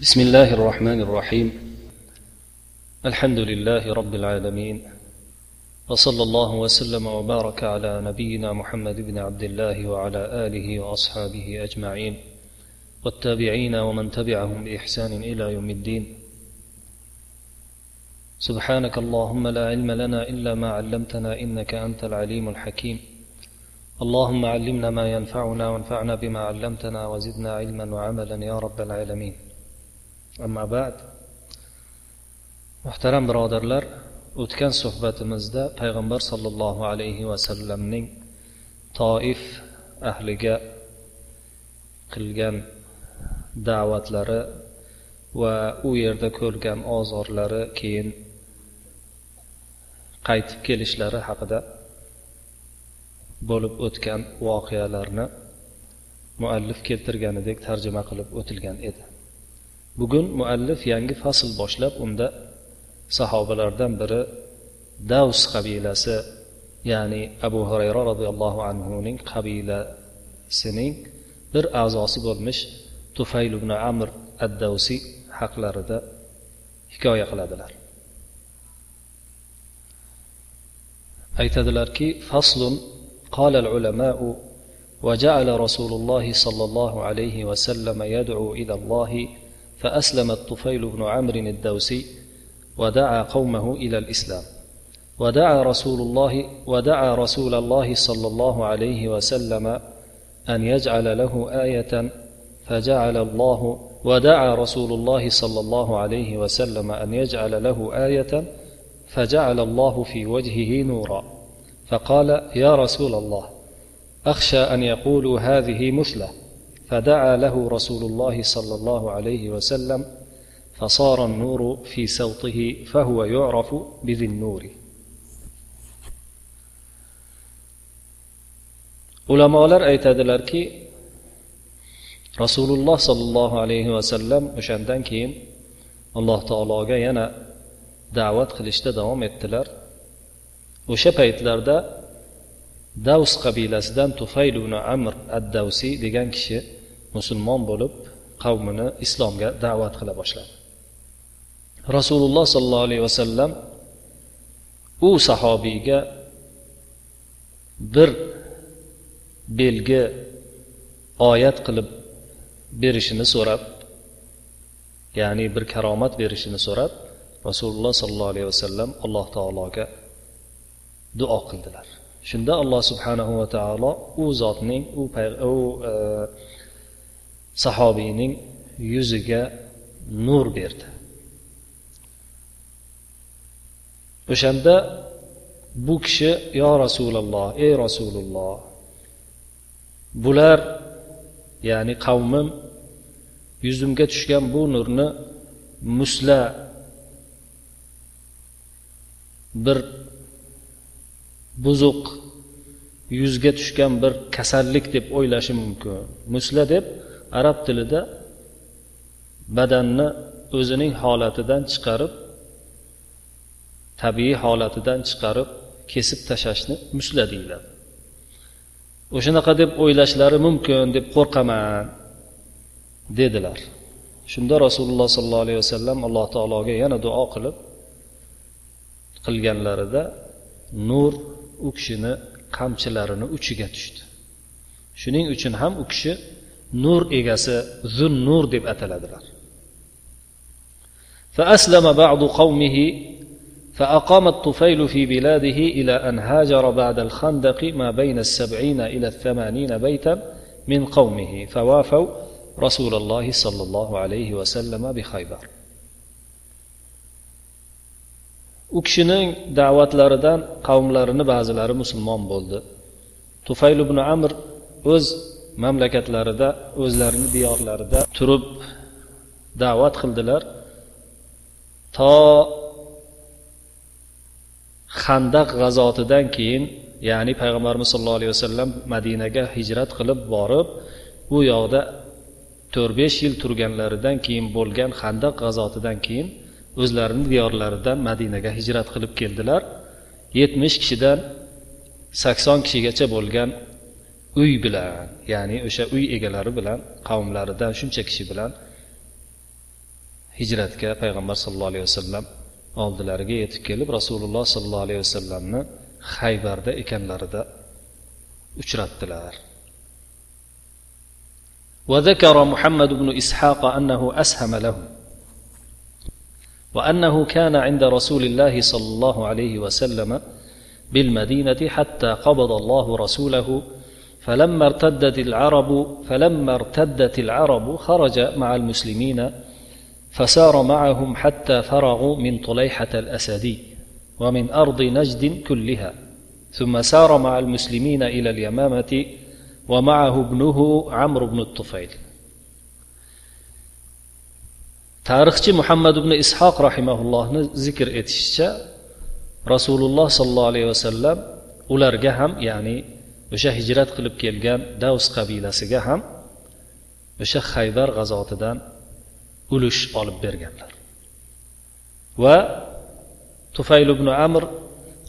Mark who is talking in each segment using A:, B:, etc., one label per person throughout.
A: بسم الله الرحمن الرحيم. الحمد لله رب العالمين. وصلى الله وسلم وبارك على نبينا محمد بن عبد الله وعلى آله وأصحابه أجمعين. والتابعين ومن تبعهم بإحسان إلى يوم الدين. سبحانك اللهم لا علم لنا إلا ما علمتنا إنك أنت العليم الحكيم. اللهم علمنا ما ينفعنا وانفعنا بما علمتنا وزدنا علما وعملا يا رب العالمين. Amma ba'd. Muhtaram birodarlar o'tgan suhbatimizda payg'ambar sollallohu alayhi vasallamning toif ahliga qilgan da'vatlari va u yerda ko'rgan ozorlari keyin qaytib kelishlari haqida bo'lib o'tgan voqealarni muallif keltirganidek tarjima qilib o'tilgan edi. bugun muallif yangi fasl boshlab unda sahobalardan biri davs qabilasi ya'ni abu hurayra roziyallohu anhuning qabilasining bir a'zosi bo'lmish tufayl ibn amr ad davsiy haqlarida hikoya qiladilar aytadilarki faslun قال العلماء وجعل رسول الله صلى الله عليه وسلم يدعو الى الله فأسلم الطفيل بن عمرو الدوسي ودعا قومه إلى الإسلام. ودعا رسول الله ودعا رسول الله صلى الله عليه وسلم أن يجعل له آية فجعل الله ودعا رسول الله صلى الله عليه وسلم أن يجعل له آية فجعل الله في وجهه نورا. فقال يا رسول الله أخشى أن يقولوا هذه مثله. فدعا له رسول الله صلى الله عليه وسلم فصار النور في صوته فهو يعرف بذي النور ulamolar aytadilarki rasululloh sollallohu alayhi vasallam o'shandan keyin alloh taologa yana da'vat qilishda davom etdilar o'sha paytlarda davs qabilasidan tufayl ibn amr ad davsiy degan kishi musulmon bo'lib qavmini islomga da'vat qila boshladi. Rasululloh sollallohu alayhi vasallam u sahobiyga bir belgi oyat qilib berishini so'rab ya'ni bir karomat berishini so'rab rasululloh sollallohu alayhi vasallam alloh taologa duo qildilar. Shunda alloh subhanahu va taolo u zotning u, u e, sahobiyning yuziga nur berdi. O'shanda bu kishi yo rasululloh ey rasululloh bular ya'ni qavmim yuzimga tushgan bu nurni musla bir buzuq yuzga tushgan bir kasallik deb o'ylashi mumkin. Musla deb arab tilida badanni o'zining holatidan chiqarib tabiiy holatidan chiqarib kesib tashlashni musla deyiladi. O'shanaqa deb o'ylashlari mumkin deb qo'rqaman dedilar. Shunda rasululloh sollallohu alayhi vasallam alloh taologa yana duo qilib qilganlarida nur u kishini qamchilarini uchiga tushdi. Shuning uchun ham u kishi nur egasi zun nur deb ataladilar فأسلم بعض قومه فأقام الطفيل في بلاده إلى أن هاجر بعد الخندق ما بين السبعين إلى الثمانين بيتا من قومه فوافوا رسول الله صلى الله عليه وسلم بخيبر. U kishining da'vatlaridan qavmlarini ba'zilari musulmon bo'ldi. Tufayl ibn amr o'z mamlakatlarida o'zlarini diyorlarida turib da'vat qildilar. To handaq g'azotidan keyin ya'ni payg'ambarimiz sollallohu alayhi vasallam madinaga hijrat qilib borib u yoqda to'rt besh yil turganlaridan keyin bo'lgan handaq g'azotidan keyin o'zlarini diyorlaridan madinaga hijrat qilib keldilar. Yetmish kishidan sakson kishigacha bo'lgan uy bilan ya'ni o'sha uy egalari bilan qavmlaridan shuncha kishi bilan hijratga payg'ambar sallallohu alayhi vasallam oldilariga yetib kelib rasululloh sollallohu alayhi vasallamni haybarda ekanlarida uchratdilar وذكر محمد بن اسحاق انه اسهم لهم وانه كان عند رسول الله صلى الله عليه وسلم بالمدينه حتى قبض الله رسوله فلما ارتدت العرب فلما ارتدت العرب خرج مع المسلمين فسار معهم حتى فرغوا من طليحة الأسدي ومن أرض نجد كلها. ثم سار مع المسلمين إلى اليمامة ومعه ابنه عمرو بن الطفيل. tarixchi muhammad ibn ishoq rahimaullohni zikr etishicha rasululloh sollallohu alayhi vasallam ularga ham ya'ni o'sha hijrat qilib kelgan davs qabilasiga ham o'sha haybar g'azotidan ulush olib berganlar. Va tufayl ibn amr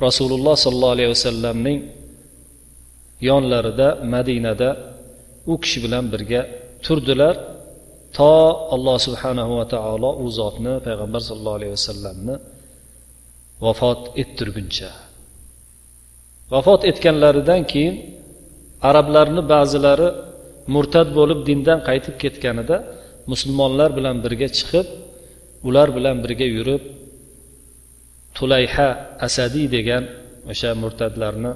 A: rasululloh sollallohu alayhi vasallamning yonlarida madinada u kishi bilan birga turdilar. To alloh subhanahu va taolo u zotni payg'ambar sallallohu alayhi vasallamni vafot ettirguncha. Vafot etganlaridan keyin arablarni ba'zilari murtad bo'lib dindan qaytib ketganida musulmonlar bilan birga chiqib ular bilan birga yurib tulayha asadiy degan o'sha murtadlarni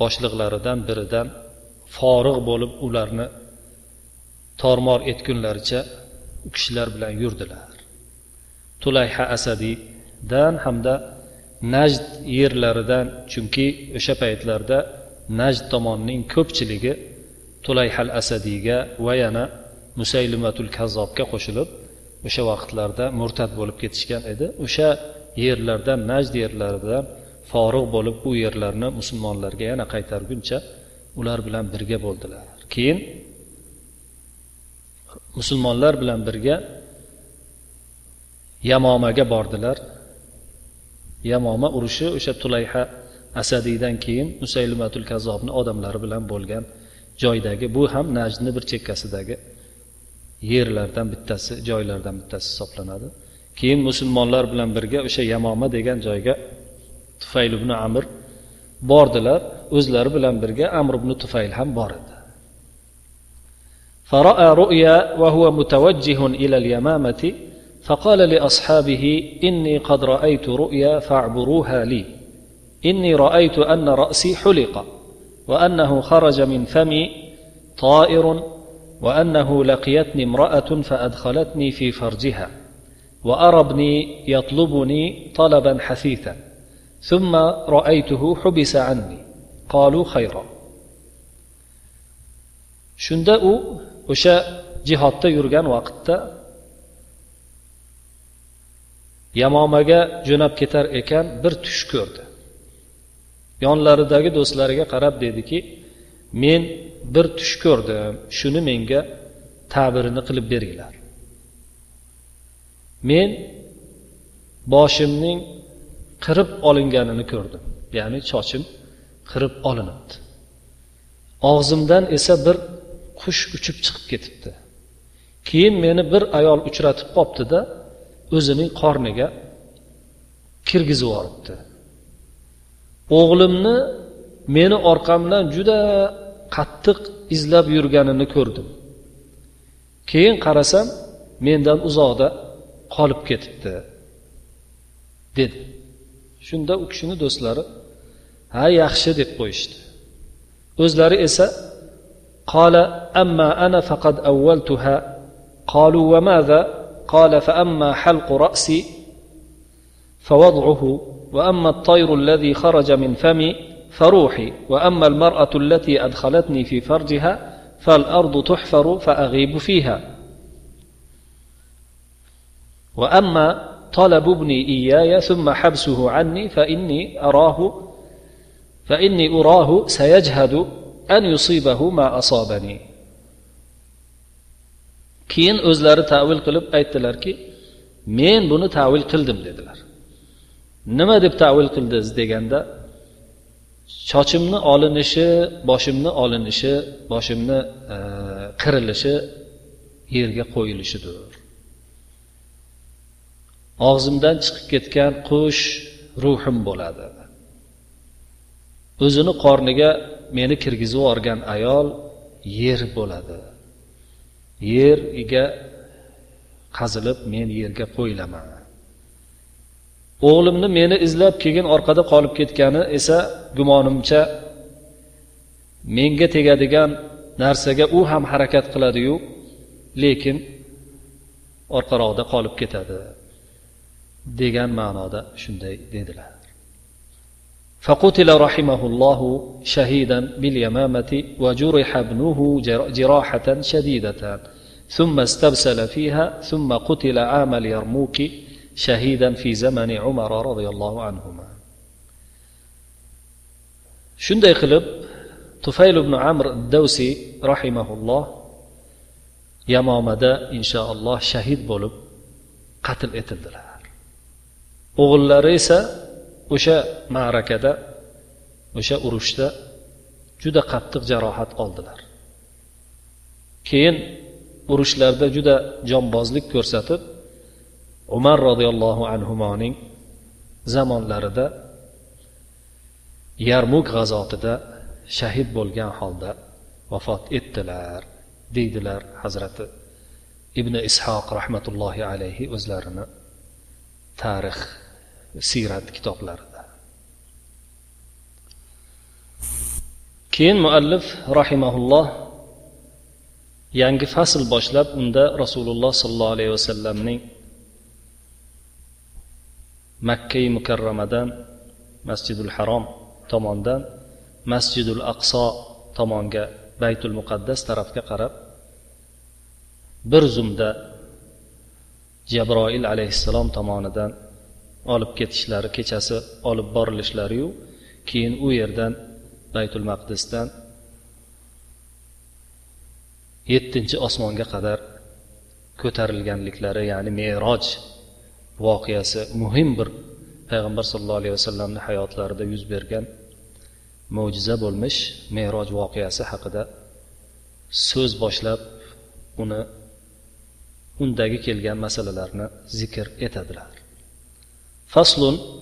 A: boshliqlaridan biridan forig' bo'lib ularni tormor etgunlaricha u kishilar bilan yurdilar. Tulayha asadiydan hamda najd yerlaridan chunki o'sha paytlarda najd tomonining ko'pchiligi tulayhal asadiyga va yana musaylimatul kazzobga qo'shilib o'sha vaqtlarda murtad bo'lib ketishgan edi. O'sha yerlardan najd yerlaridan forig' bo'lib u yerlarni musulmonlarga yana qaytarguncha ular bilan birga bo'ldilar. Keyin musulmonlar bilan birga yamomaga bordilar. yamoma urushi o'sha tulayha asadiydan keyin musaylimatul kazobni odamlari bilan bo'lgan joydagi bu ham najdni bir chekkasidagi yerlardan bittasi joylardan bittasi hisoblanadi keyin musulmonlar bilan birga o'sha yamoma degan joyga tufayl ibn amr bordilar o'zlari bilan birga amr ibn tufayl ham bor edi فرأى رؤيا وهو متوجه إلى اليمامة فقال لأصحابه إني قد رأيت رؤيا فاعبروها لي. إني رأيت أن رأسي حلق وأنه خرج من فمي طائر وأنه لقيتني امرأة فأدخلتني في فرجها وأرى ابني يطلبني طلبا حثيثا. ثم رأيته حبس عني. قالوا خيرا. shunda u o'sha jihodda yurgan vaqtda yamomaga jo'nab ketar ekan bir tush ko'rdi. Yonlaridagi do'stlariga qarab dediki men bir tush ko'rdim shuni menga ta'birini qilib beringlar. Men boshimning qirib olinganini ko'rdim ya'ni sochim qirib olinibdi. Og'zimdan esa bir qush uchib chiqib ketibdi. Keyin meni bir ayol uchratib qolibdida o'zining qorniga kirgizib yuboribdi. O'g'limni meni orqamdan juda qattiq izlab yurganini ko'rdim. Keyin qarasam mendan uzoqda qolib ketibdi dedi. Shunda u kishini do'stlari ha yaxshi deb qo'yishdi. O'zlari esa qola amma ana faqat avvaltuha qolu va maza قال فأما حلق رأسي فوضعه وأما الطير الذي خرج من فمي فروحي وأما المرأة التي أدخلتني في فرجها فالأرض تحفر فأغيب فيها. وأما طلب ابني إياي ثم حبسه عني فإني أراه فإني أراه سيجهد أن يصيبه ما أصابني. Keyin o'zlari tavil qilib aytdilarki men buni tavil qildim dedilar. Nima deb tavil qildingiz? deganda sochimni olinishi boshimni olinishi boshimni e, qirilishi yerga qo'yilishidir. Og'zimdan chiqib ketgan qush ruhim bo'ladi. O'zini qorniga meni kirgizib yuborgan ayol yer bo'ladi. Yerga qazilib men yerga qo'yilaman o'g'limni meni izlab keyin orqada qolib ketgani esa gumonimcha menga tegadigan narsaga u ham harakat qiladiyu lekin orqaroqda qolib ketadi degan ma'noda shunday dedilar. فقتل رحمه الله شهيدا باليمامة وجرح ابنه جراحة شديدة. ثم استبسل فيها ثم قتل عام اليرموك شهيدا في زمن عمر رضي الله عنهما. shunday qilib tufayl ibn amr davsiy rahimaulloh yamomada inshaalloh shahid bo'lib qatl etildilar o'g'illari esa o'sha ma'rakada o'sha urushda juda qattiq jarohat oldilar. Keyin urushlarda juda jonbozlik ko'rsatib umar roziyallohu anhuning zamonlarida yarmuk g'azotida shahid bo'lgan holda vafot etdilar deydilar hazrati ibn ishoq rahmatullohi alayhi o'zlarini tarix siyrat kitoblarida. Keyin muallif rahimaulloh yangi fasl boshlab unda rasululloh sollallohu alayhi vasallamning makkai mukarramadan masjidul harom tomondan masjidul aqso tomonga baytul muqaddas tarafga qarab bir zumda jabroil alayhissalom tomonidan olib ketishlari kechasi olib borilishlariyu keyin u yerdan baytul maqdisdan yettinchi osmonga qadar ko'tarilganliklari ya'ni meroj voqeasi muhim bir payg'ambar sollallohu alayhi vasallamni hayotlarida yuz bergan mo'jiza bo'lmish meroj voqeasi haqida so'z boshlab uni undagi kelgan masalalarni zikr etadilar. Faslun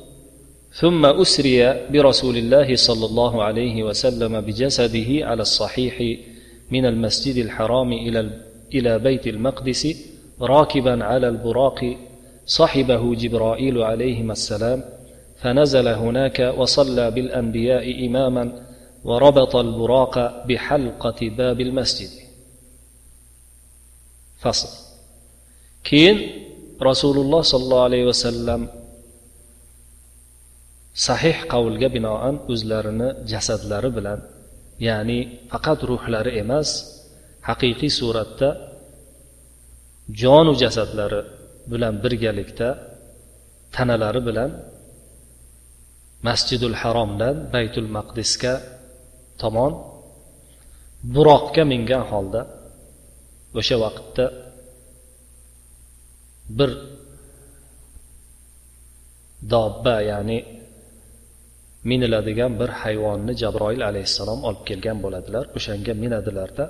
A: ثم أسري برسول الله صلى الله عليه وسلم بجسده على الصحيح من المسجد الحرام إلى إلى بيت المقدس راكبا على البراق صحبه جبرائيل عليهما السلام فنزل هناك وصلى بالأنبياء إماما وربط البراق بحلقة باب المسجد. فصل. keyin rasululloh sollallohu alayhi vasallam sahih qavlga binoan o'zlarini jasadlari bilan ya'ni faqat ruhlari emas haqiqiy suratda jonu jasadlari bilan birgalikda tanalari bilan masjidul haromdan baytul maqdisga tomon buroqga mingan holda o'sha vaqtda bir dobba ya'ni miniladigan bir hayvonni jabroil alayhissalom olib kelgan bo'ladilar. O'shanga minadilarda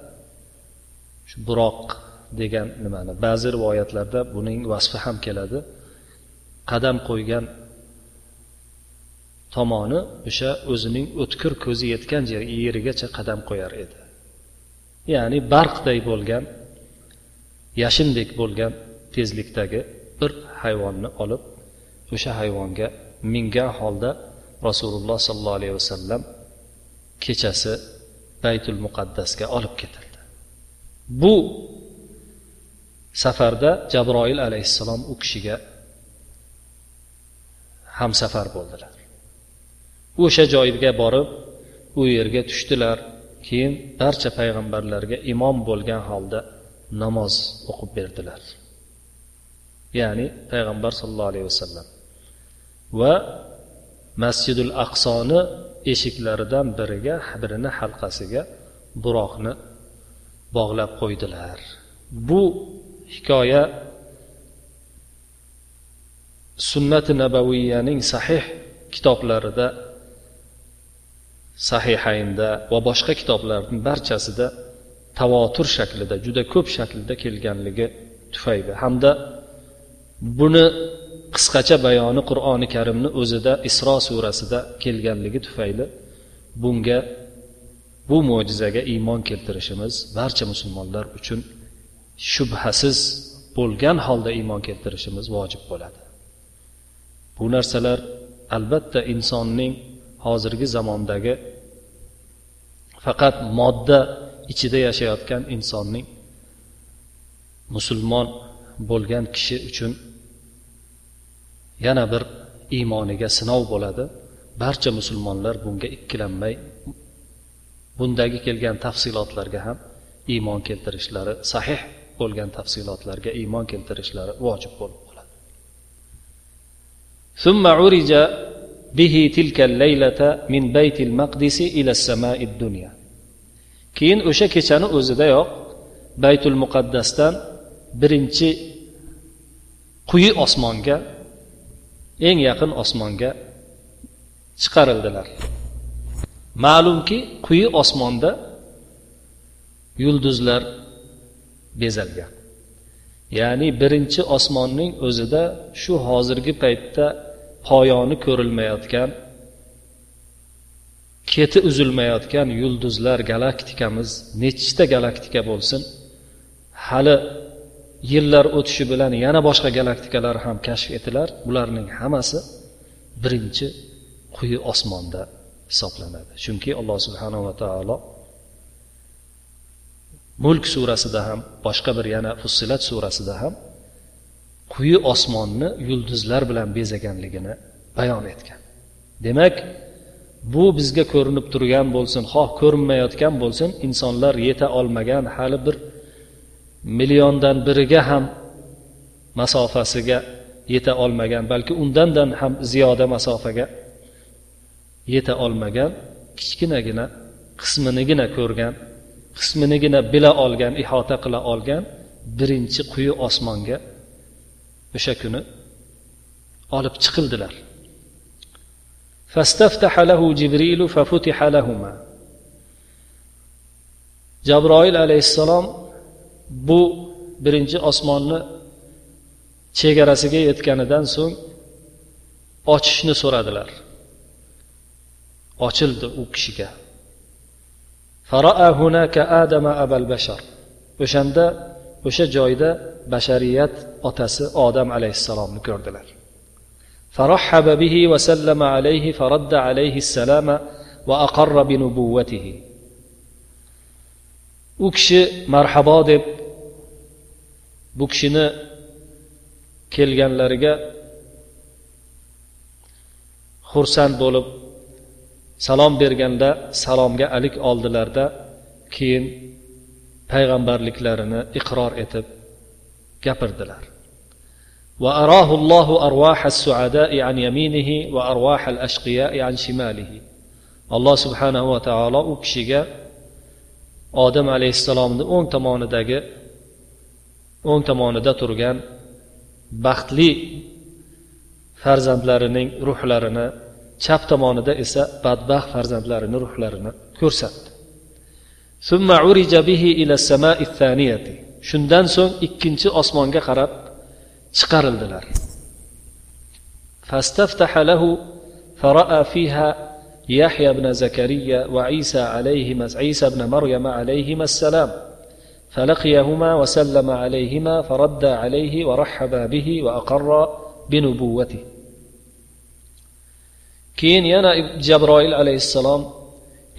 A: shu buroq degan nimani ba'zi rivoyatlarda buning vasfi ham keladi. Qadam qo'ygan tomoni o'sha o'zining o'tkir ko'zi yetgan yerigacha qadam qo'yar edi. Ya'ni barqday bo'lgan yashindek bo'lgan tezlikdagi bir hayvonni olib o'sha hayvonga mingan holda rasululloh sollallohu alayhi vasallam kechasi baytul muqaddasga olib ketildi. Bu safarda jabroil alayhissalom u kishiga hamsafar bo'ldilar. O'sha joyga borib u yerga tushdilar. Keyin barcha payg'ambarlarga imom bo'lgan holda namoz o'qib berdilar. Ya'ni payg'ambar sollallohu alayhi vasallam va masjidul aqsoni eshiklaridan biriga birini halqasiga buroqni bog'lab qo'ydilar. Bu hikoya sunnati nabaviyaning sahih kitoblarida sahihaynda va boshqa kitoblarni barchasida tavotur shaklida juda ko'p shaklda kelganligi tufayli hamda buni qisqacha bayoni qur'oni karimni o'zida isro surasida kelganligi tufayli bunga bu mo'jizaga iymon keltirishimiz barcha musulmonlar uchun shubhasiz bo'lgan holda iymon keltirishimiz vojib bo'ladi. Bu narsalar albatta insonning hozirgi zamondagi faqat modda ichida yashayotgan insonning musulmon bo'lgan kishi uchun yana bir iymoniga sinov bo'ladi barcha musulmonlar bunga ikkilanmay bundagi kelgan tafsilotlarga ham iymon keltirishlari sahih bo'lgan tafsilotlarga iymon keltirishlari vojib bo'lib qoladi ثم عرج به تلك الليلة من بيت المقدس إلى السماء الدنيا keyin o'sha kechani o'zidayoq baytul muqaddasdan birinchi quyi osmonga eng yaqin osmonga chiqarildilar. Ma'lumki quyi osmonda yulduzlar bezalgan. Ya'ni birinchi osmonning o'zida shu hozirgi paytda poyoni ko'rilmayotgan keti uzilmayotgan yulduzlar galaktikamiz nechta galaktika bo'lsin hali yillar o'tishi bilan yana boshqa galaktikalar ham kashf etilar. Bularning hammasi birinchi quyi osmonda hisoblanadi. Chunki alloh subhanava taolo mulk surasida ham boshqa bir yana fussilat surasida ham quyi osmonni yulduzlar bilan bezaganligini bayon etgan. Demak bu bizga ko'rinib turgan bo'lsin xoh ko'rinmayotgan bo'lsin insonlar yeta olmagan hali bir milliondan biriga ham masofasiga yeta olmagan balki undandan ham ziyoda masofaga yeta olmagan kichkinagina qisminigina ko'rgan qisminigina bila olgan ihota qila olgan birinchi quyi osmonga o'sha kuni olib chiqildilar فاستفتح له جبريل ففتح لهما jabroil alayhissalom bu birinchi osmonni chegarasiga yetganidan so'ng ochishni so'radilar ochildi u kishiga o'shanda o'sha joyda bashariyat otasi odam alayhissalomni ko'rdilar فرحب به وسلم عليه فرد عليه السلام وأقر بنبوته u kishi marhabo deb bu kishini kelganlariga xursand bo'lib salom berganda salomga alik oldilarda keyin payg'ambarliklarini iqror etib gapirdilar وأراه الله أرواح السعداء عن يمينه وأرواح الأشقياء عن شماله alloh subhanahu va taolo u kishiga odam alayhissalomni o'ng tomonidagi o'ng tomonida turgan baxtli farzandlarining ruhlarini chap tomonida esa badbaxt farzandlarini ruhlarini ko'rsatdi shundan so'ng ikkinchi osmonga qarab chiqarildilar فاستفتح له فرأى فيها يحيى بن زكريا وعيسى عليهما عيسى بن مريم عليهما السلام فلقيهما وسلم عليهما فرد عليه ورحب به وأقر بنبوته keyin yana jabroil alayhissalom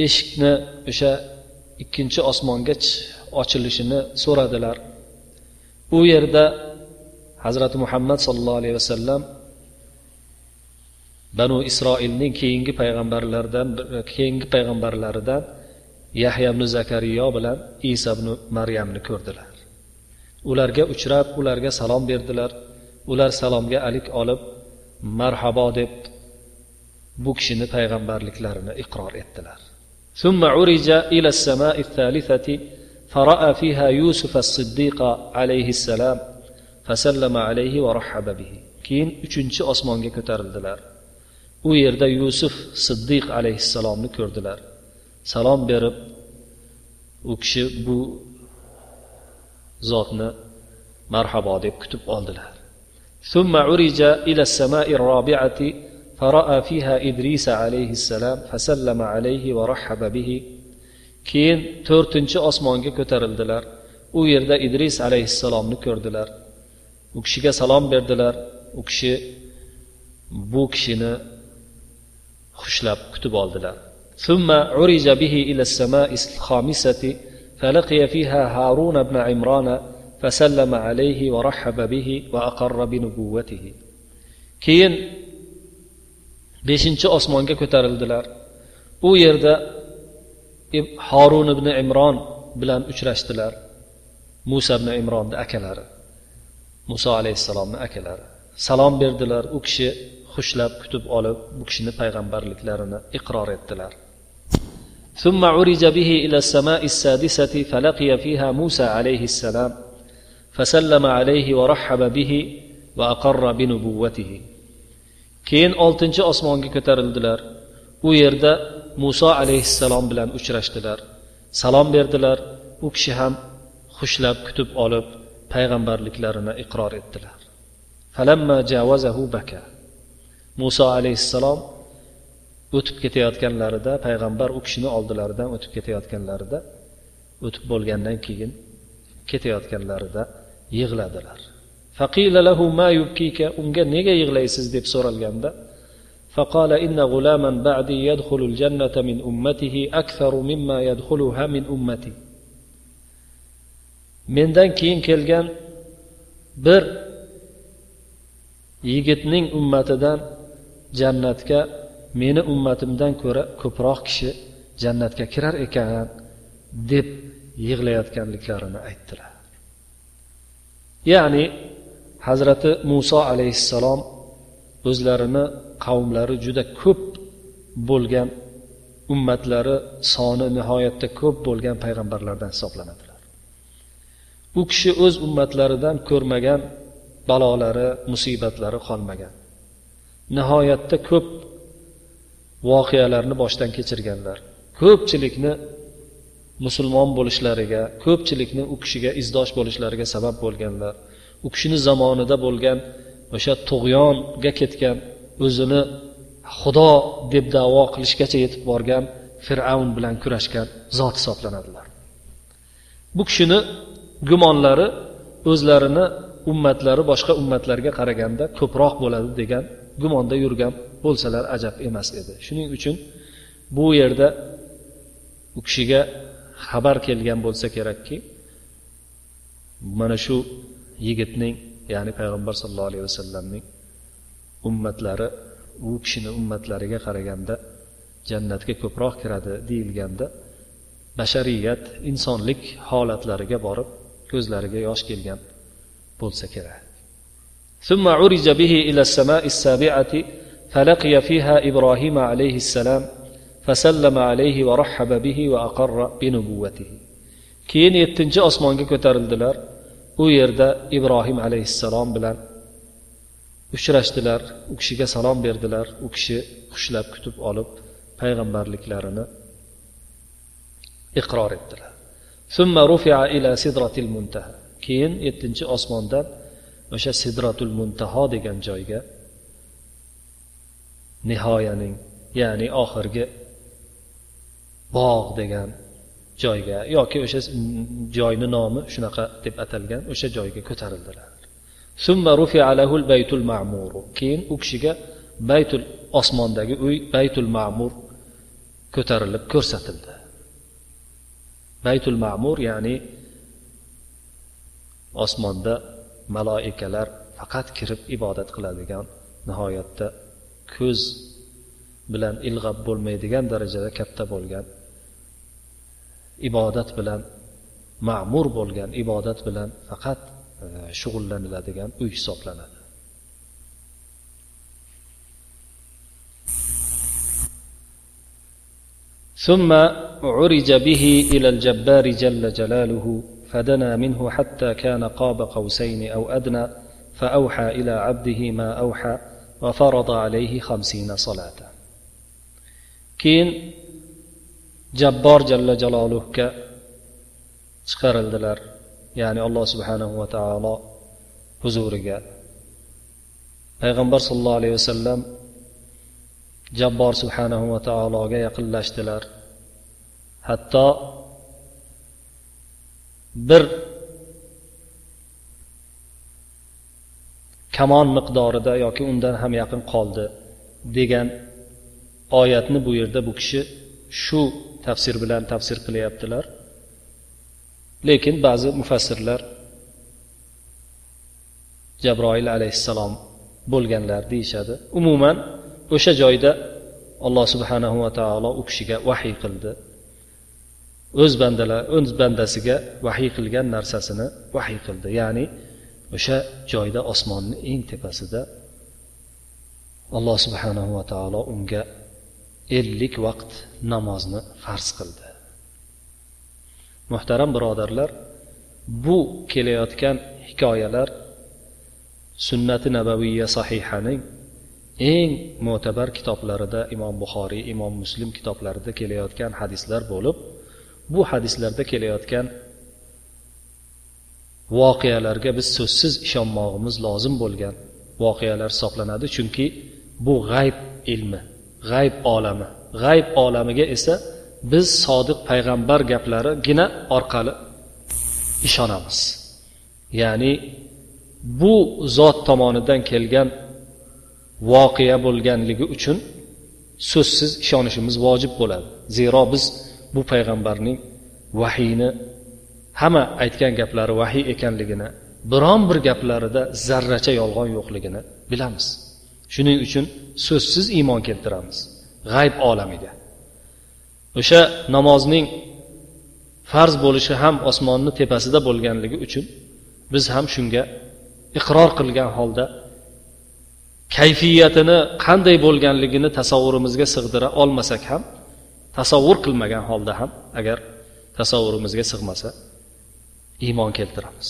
A: eshikni o'sha ikkinchi osmonga ochilishini so'radilar u yerda hazrati muhammad sollallohu alayhi vasallam banu isroilning keyingi payg'ambarlaridan keyingi payg'ambarlaridan yahya ibn zakariyo bilan isa ibn maryamni ko'rdilar ularga uchrab ularga salom berdilar ular salomga alik olib marhabo deb bu kishini payg'ambarliklarini iqror etdilar ثم عرج إلى السماء الثالثة فرأى فيها يوسف الصديق عليه السلام فسلم عليه ورحب به keyin uchinchi osmonga ko'tarildilar u yerda yusuf siddiq alayhissalomni ko'rdilar salom berib u kishi bu zotni marhabo deb kutib oldilar ثم عرج إلى السماء الرابعة فرأى فيها إدريس عليه السلام فسلم عليه ورحب به keyin to'rtinchi osmonga ko'tarildilar u yerda idris alayhissalomni ko'rdilar u kishiga salom berdilar u kishi bu kishini xushlab kutib oldilar ثم عرج به إلى السماء الخامسة فلقي فيها هارون بن عمران فسلم عليه ورحب به وأقر بنبوته keyin beshinchi osmonga ko'tarildilar u yerda horun ibn imron bilan uchrashdilar muso ibn imronni akalari muso alayhissalomni akalari salom berdilar u kishi xushlab kutib olib bu kishini payg'ambarliklarini iqror etdilar ثم عرج به إلى السماء السادسة فلقي فيها موسى عليه السلام فسلم عليه ورحب به وأقر بنبوته keyin oltinchi osmonga ko'tarildilar u yerda muso alayhissalom bilan uchrashdilar salom berdilar u kishi ham xushlab kutib olib payg'ambarliklarini iqror etdilar muso alayhissalom o'tib ketayotganlarida payg'ambar u kishini oldilaridan o'tib ketayotganlarida o'tib bo'lgandan keyin ketayotganlarida yig'ladilar faqila lahu ma yubkika unga nega yig'laysiz deb so'ralganda فقال إن غلاما بعدي يدخل الجنة من أمته أكثر مما يدخلها من أمتي mendan keyin kelgan bir yigitning ummatidan jannatga meni ummatimdan ko'ra ko'proq kishi jannatga kirar ekan deb yig'layotganliklarini aytdilar. Ya'ni hazrati muso alayhissalom o'zlarini qavmlari juda ko'p bo'lgan ummatlari soni nihoyatda ko'p bo'lgan payg'ambarlardan hisoblanadilar. U kishi o'z ummatlaridan ko'rmagan balolari musibatlari qolmagan. Nihoyatda ko'p voqealarni boshdan kechirganlar. Ko'pchilikni musulmon bo'lishlariga ko'pchilikni u kishiga izdosh bo'lishlariga sabab bo'lganlar. U kishini zamonida bo'lgan o'sha tug'yonga ketgan o'zini xudo deb davo qilishgacha yetib borgan fir'avn bilan kurashgan zot hisoblanadilar. Bu kishini gumonlari o'zlarini ummatlari boshqa ummatlarga qaraganda ko'proq bo'ladi degan gumonda yurgan bo'lsalar ajab emas edi. Shuning uchun bu yerda u kishiga xabar kelgan bo'lsa kerakki mana shu yigitning ya'ni payg'ambar sollallohu alayhi vasallamning ummatlari u kishini ummatlariga qaraganda jannatga ko'proq kiradi deyilganda bashariyat insonlik holatlariga borib ko'zlariga yosh kelgan bo'lsa kerak. ثم عرج به إلى السماء السابعة فلقي فيها إبراهيم عليه السلام فسلم عليه ورحب به وأقر بنبوته keyin yettinchi osmonga ko'tarildilar u yerda ibrohim alayhissalom bilan uchrashdilar u kishiga salom berdilar u kishi xushlab kutib olib payg'ambarliklarini iqror etdilar keyin yettinchi osmondan o'sha sidratul muntaho degan joyga nihoyaning ya'ni oxirgi bog' degan joyga yoki o'sha joyni nomi shunaqa deb atalgan o'sha joyga ko'tarildilar. Keyin u kishiga baytul osmondagi uy baytul ma'mur ko'tarilib ko'rsatildi. Baytul ma'mur ya'ni osmonda maloikalar faqat kirib ibodat qiladigan nihoyatda ko'z bilan ilg'ab bo'lmaydigan darajada katta bo'lgan ibodat bilan ma'mur bo'lgan ibodat bilan faqat e, shug'ullaniladigan uy hisoblanadi ثم عرج به إلى الجبار جل جلاله فدنا منه حتى كان قاب قوسين أو أدنى فأوحى إلى عبده ما أوحى va farada alayhi xamsina solata. Keyin jabbor jalla jaloluhga chiqarildilar. Ya'ni alloh subhanahu va taolo huzuriga. Payg'ambar sollallohu alayhi vasallam jabbor subhanahu va taologa yaqinlashdilar. Hatto bir kamon miqdorida yoki undan ham yaqin qoldi degan oyatni bu yerda bu kishi shu tafsir bilan tafsir qilyaptilar. Lekin ba'zi mufassirlar jabroil alayhissalom bo'lganlar deyishadi. Umuman o'sha joyda alloh subhanahu va taolo u kishiga vahiy qildi. O'z bandalar o'z bandasiga vahiy qilgan narsasini vahiy qildi. Ya'ni o'sha joyda osmonni eng tepasida alloh subhanahu va taolo unga ellik vaqt namozni farz qildi. Muhtaram birodarlar bu kelayotgan hikoyalar sunnati nabaviya sahihaning eng mo'tabar kitoblarida imom buxoriy imom muslim kitoblarida kelayotgan hadislar bo'lib bu hadislarda kelayotgan voqealarga biz so'zsiz ishonmog'imiz lozim bo'lgan voqealar hisoblanadi. Chunki bu g'ayb ilmi g'ayb olami g'ayb olamiga esa biz sodiq payg'ambar gaplarigina orqali ishonamiz. Ya'ni bu zot tomonidan kelgan voqea bo'lganligi uchun so'zsiz ishonishimiz vojib bo'ladi. Zero biz bu payg'ambarning vahiyni hamma aytgan gaplari vahiy ekanligini biron bir gaplarida zarracha yolg'on yo'qligini bilamiz. Shuning uchun so'zsiz iymon keltiramiz g'ayb olamiga. O'sha namozning farz bo'lishi ham osmonni tepasida bo'lganligi uchun biz ham shunga iqror qilgan holda kayfiyatini qanday bo'lganligini tasavvurimizga sig'dira olmasak ham tasavvur qilmagan holda ham agar tasavvurimizga sig'masa iymon keltiramiz.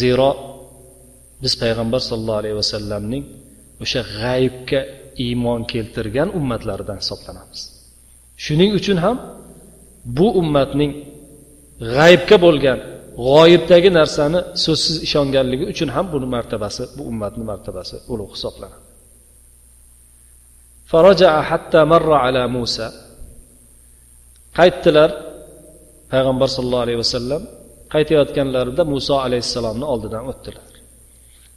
A: Zero biz payg'ambar sollallohu alayhi vasallamning o'sha g'aybga iymon keltirgan ummatlaridan hisoblanamiz. Shuning uchun ham bu ummatning g'aybga bo'lgan g'oyibdagi narsani so'zsiz ishonganligi uchun ham buni martabasi bu ummatni martabasi ulug' hisoblanadi. Hatta marra ala musa. Qaytdilar payg'ambar sollallohu alayhi vasallam qaytayotganlarida muso alayhissalomni oldidan o'tdilar.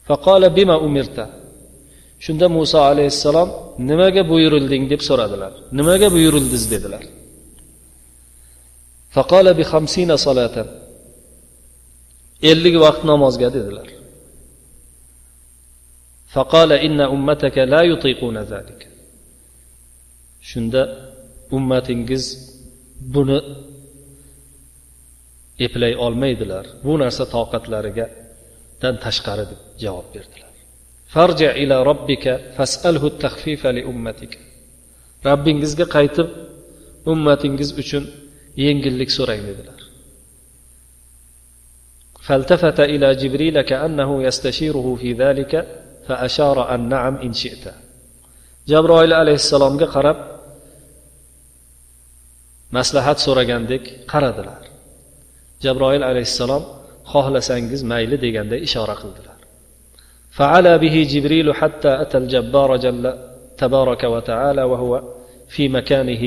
A: Faqola bima umirta? Shunda muso alayhissalom nimaga buyurilding deb so'radilar. Nimaga buyurildiz dedilar. Faqola bi hamsina solatan. Ellik vaqt namozga dedilar. Faqola inna ummataka la yutiquna zalik. Shunda ummatingiz buni eplay olmaydilar bu narsa toqatlariga dan tashqari deb javob berdilar farji ila robbika fasalhu taxfifa li ummatik robbingizga qaytib ummatingiz uchun yengillik so'rang dedilar فالتفت إلى جبريل كأنه يستشيره في ذلك فأشار أن نعم إن شئت جبرائيل عليه السلام qarab maslahat so'ragandek qaradilar jabroil alayhissalom xohlasangiz mayli deganday ishora qildilar فعلى به جبريل حتى أتى الجبار جل تبارك وتعالى وهو في مكانه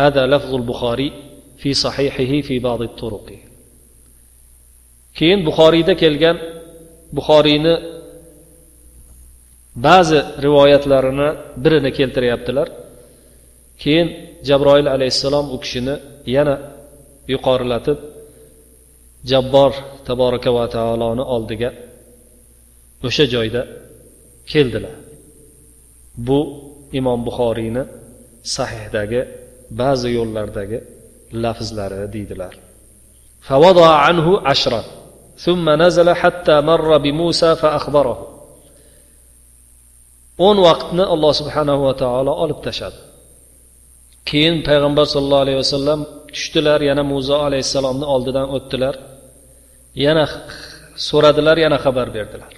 A: هذا لفظ البخاري في صحيحه في بعض الطرق keyin buxoriyda kelgan buxoriyni ba'zi rivoyatlarini birini keltiryaptilar keyin jabroil alayhissalom u kishini yana yuqorilatib jabbor taboraka va taoloni oldiga o'sha joyda keldilar bu imom buxoriyni sahihdagi ba'zi yo'llardagi lafzlari deydilar فوضع عنه عشرا ثم نزل حتى مر بموسى فأخبره o'n vaqtni alloh subhanahu va taolo olib tashladi keyin payg'ambar sollallohu alayhi vasallam tushdilar yana muzo alayhissalomni oldidan o'tdilar Yana so'radilar yana xabar berdilar.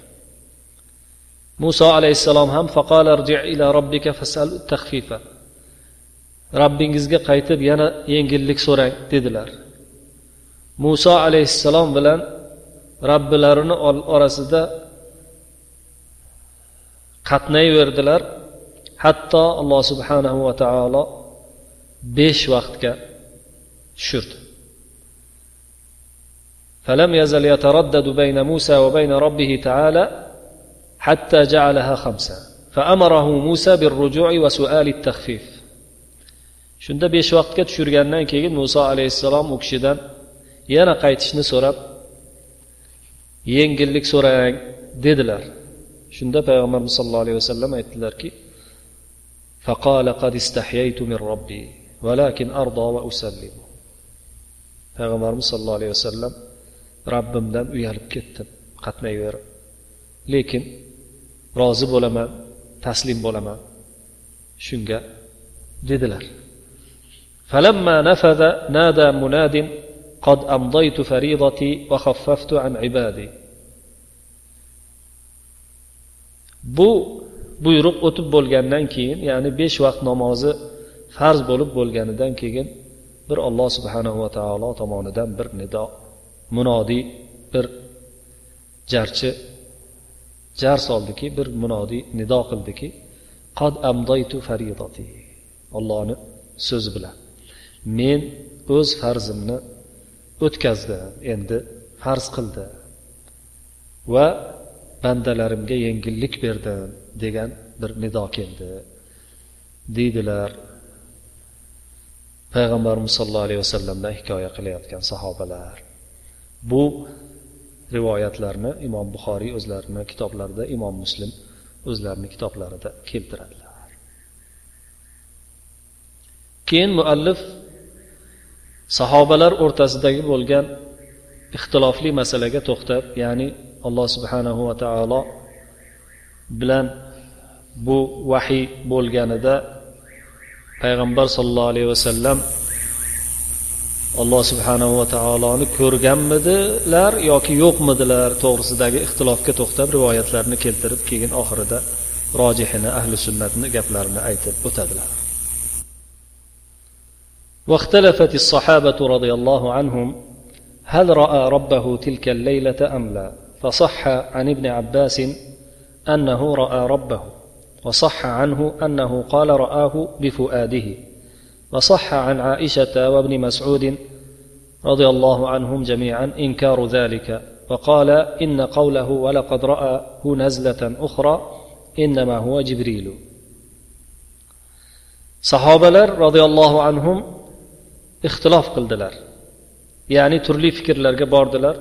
A: Muso alayhissalom ham ila robbika fasal taxfifa robbingizga qaytib yana yengillik so'rang dedilar. Muso alayhissalom bilan robbilarini orasida qatnayverdilar. Hatto alloh subhanahu va taolo besh vaqtga tushirdi. فلم يزل يتردد بين موسى وبين ربه تعالى حتى جعلها خمسة فأمره موسى بالرجوع وسؤال التخفيف shunda besh vaqtga tushirgandan keyin muso alayhissalom u kishidan yana qaytishni so'rab yengillik so'rang dedilar shunda payg'ambarimiz sollallohu alayhi vasallam aytdilarki payg'ambarimiz sollallohu alayhi vasallam robbimdan uyalib ketdim qatnayverib lekin rozi bo'laman taslim bo'laman shunga dedilar فلما نفذ نادى مناد قد أمضيت فريضتي وخففت عن عبادي bu buyruq o'tib bo'lgandan keyin ya'ni besh vaqt namozi farz bo'lib bo'lganidan keyin bir alloh subhanahu va taolo tomonidan bir nido munodiy bir jarchi jar soldiki bir munodiy nido qildiki. Qad amdoytu faridati. Ollohni so'zi bilan. Men o'z farzimni o'tkazdim endi farz qildi va bandalarimga yengillik berdim degan bir nido keldi deydilar payg'ambarimiz sollallohu alayhi vasallamdan hikoya qilayotgan sahobalar. Bu rivoyatlarni imom buxoriy o'zlarini kitoblarida imom muslim o'zlarini kitoblarida keltiradilar. Keyin muallif sahobalar o'rtasidagi bo'lgan ixtilofli masalaga to'xtab ya'ni alloh subhanahu va taolo bilan bu vahiy bo'lganida payg'ambar sollallohu alayhi vasallam alloh subhanahu va taoloni ko'rganmidilar yoki yo'qmidilar to'g'risidagi ixtilofga to'xtab rivoyatlarni keltirib keyin oxirida rojihini ahli sunnatni gaplarini aytib o'tadilar واختلفت الصحابة رضي الله عنهم هل رأى ربه تلك الليلة أم لا فصح عن ابن عباس أنه رأى ربه وصح عنه أنه قال رآه بفؤاده وصح عن عائشة وابن مسعود رضي الله عنهم جميعا إنكار ذلك وقال إن قوله ولقد رآه نزلة أخرى إنما هو جبريل sahobalar roziyallohu anhum ixtilof qildilar ya'ni turli fikrlarga bordilar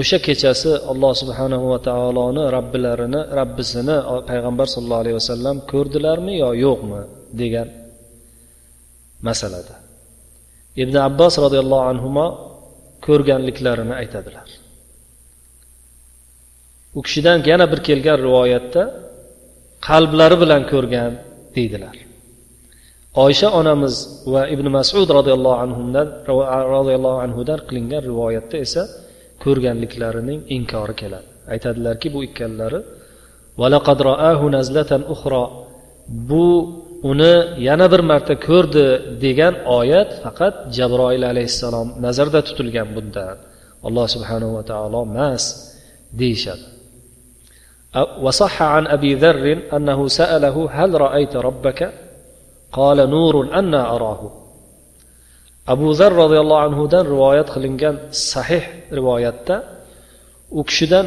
A: o'sha kechasi alloh subhanahu va taoloni robbilarini rabbisini payg'ambar sollallohu alayhi vasallam ko'rdilarmi yo yo'qmi degan masalada. Ibn abbos roziyallohu anhu ko'rganliklarini aytadilar. U kishidan yana bir kelgan rivoyatda qalblari bilan ko'rgan deydilar. Oysha onamiz va ibn masud roziyallohu anhudan roziyallohu anhudan qilingan rivoyatda esa ko'rganliklarining inkori keladi. Aytadilarki bu ikkalalari bu uni yana bir marta ko'rdi degan oyat faqat jabroil alayhissalom nazarda tutilgan bundan alloh subhanava taolo emas deyishadi وصح عن أبي ذر أنه سأله هل رأيت ربك قال نور أنا أراه abu zar roziyallohu anhudan rivoyat qilingan sahih rivoyatda u kishidan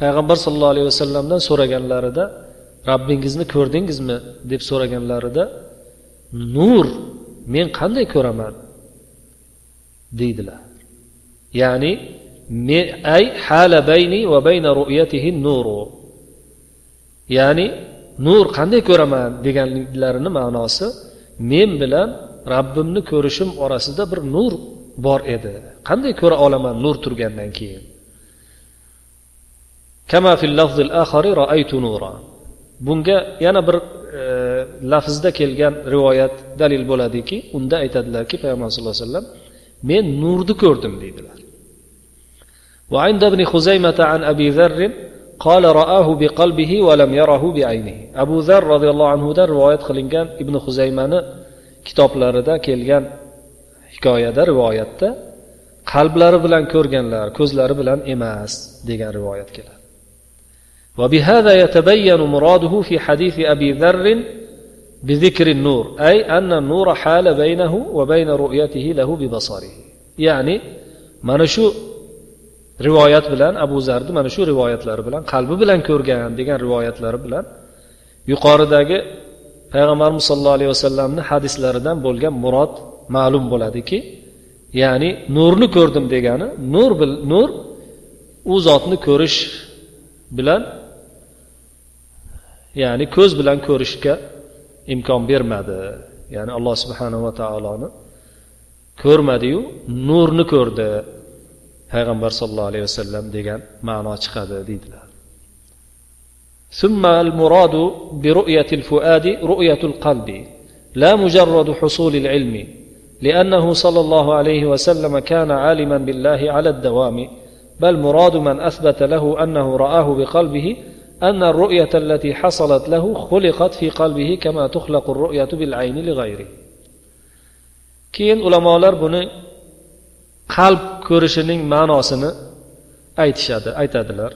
A: payg'ambar sollallohu alayhi vasallamdan so'raganlarida robbingizni ko'rdingizmi? deb so'raganlarida nur men qanday ko'raman? deydilar. Ya'ni ay hala bayni va bayna ru'yatihi nuru. Ya'ni nur qanday ko'raman? deganliklarini ma'nosi men bilan robbimni ko'rishim orasida bir nur bor edi. Qanday ko'ra olaman nur turgandan keyin? Kama fil lafzil akhari ra'aytu nura bunga yana bir e, lafzda kelgan rivoyat dalil bo'ladiki unda aytadilarki payg'ambar sallallohu alayhi vasallam men nurni ko'rdim deydilar وعند ابن خزيمة عن أبي ذر قال رآه بقلبه ولم يره بعينه أبو ذر رضي الله عنه در رواية qilingan ibn huzaymani kitoblarida kelgan hikoyada rivoyatda qalblari bilan ko'rganlar ko'zlari bilan emas degan rivoyat keladi وبهذا يتبين مراده في حديث أبي ذر بذكر النور أي أن النور حال بينه وبين رؤيته له ببصره يعني mana shu rivoyat bilan abu zarni mana shu rivoyatlari bilan qalbi bilan ko'rgan degan rivoyatlari bilan yuqoridagi payg'ambarimiz sollallohu alayhi vasallamni hadislaridan bo'lgan murod ma'lum bo'ladiki ya'ni nurni ko'rdim degani nur nur u zotni ko'rish bilan ya'ni ko'z bilan ko'rishga imkon bermadi ya'ni alloh subhanava taoloni ko'rmadiyu nurni ko'rdi payg'ambar sollallohu alayhi vasallam degan ma'no chiqadi deydilar ثم المراد برؤية الفؤاد رؤية القلب لا مجرد حصول العلم لأنه صلى الله عليه وسلم كان عالما بالله على الدوام بل مراد من أثبت له أنه رآه بقلبه أن الرؤية التي حصلت له خلقت في قلبه كما تخلق الرؤية بالعين لغيره keyin ulamolar buni qalb ko'rishining ma'nosini aytishadi aytadilar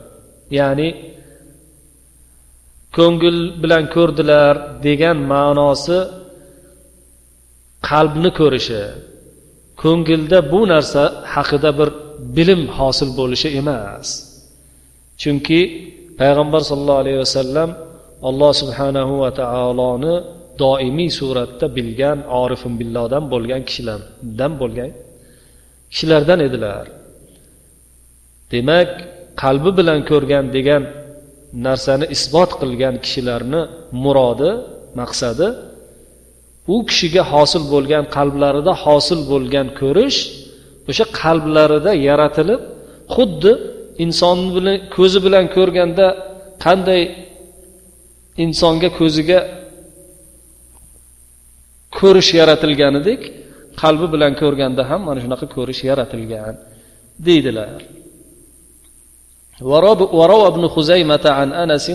A: ya'ni ko'ngil bilan ko'rdilar degan ma'nosi qalbni ko'rishi ko'ngilda bu narsa haqida bir bilim hosil bo'lishi emas chunki payg'ambar sollallohu alayhi vasallam alloh subhanahu va taoloni doimiy suratda bilgan orifim billodan bo'lgan kishilardan bo'lgan kishilardan edilar. Demak qalbi bilan ko'rgan degan narsani isbot qilgan kishilarni murodi maqsadi u kishiga hosil bo'lgan qalblarida hosil bo'lgan ko'rish o'sha qalblarida yaratilib xuddi inson bilan ko'zi bilan ko'rganda qanday insonga ko'ziga ko'rish yaratilganidek qalbi bilan ko'rganda ham mana shunaqa ko'rish yaratilgan deydilar وروى ابن خزيمة عن أنس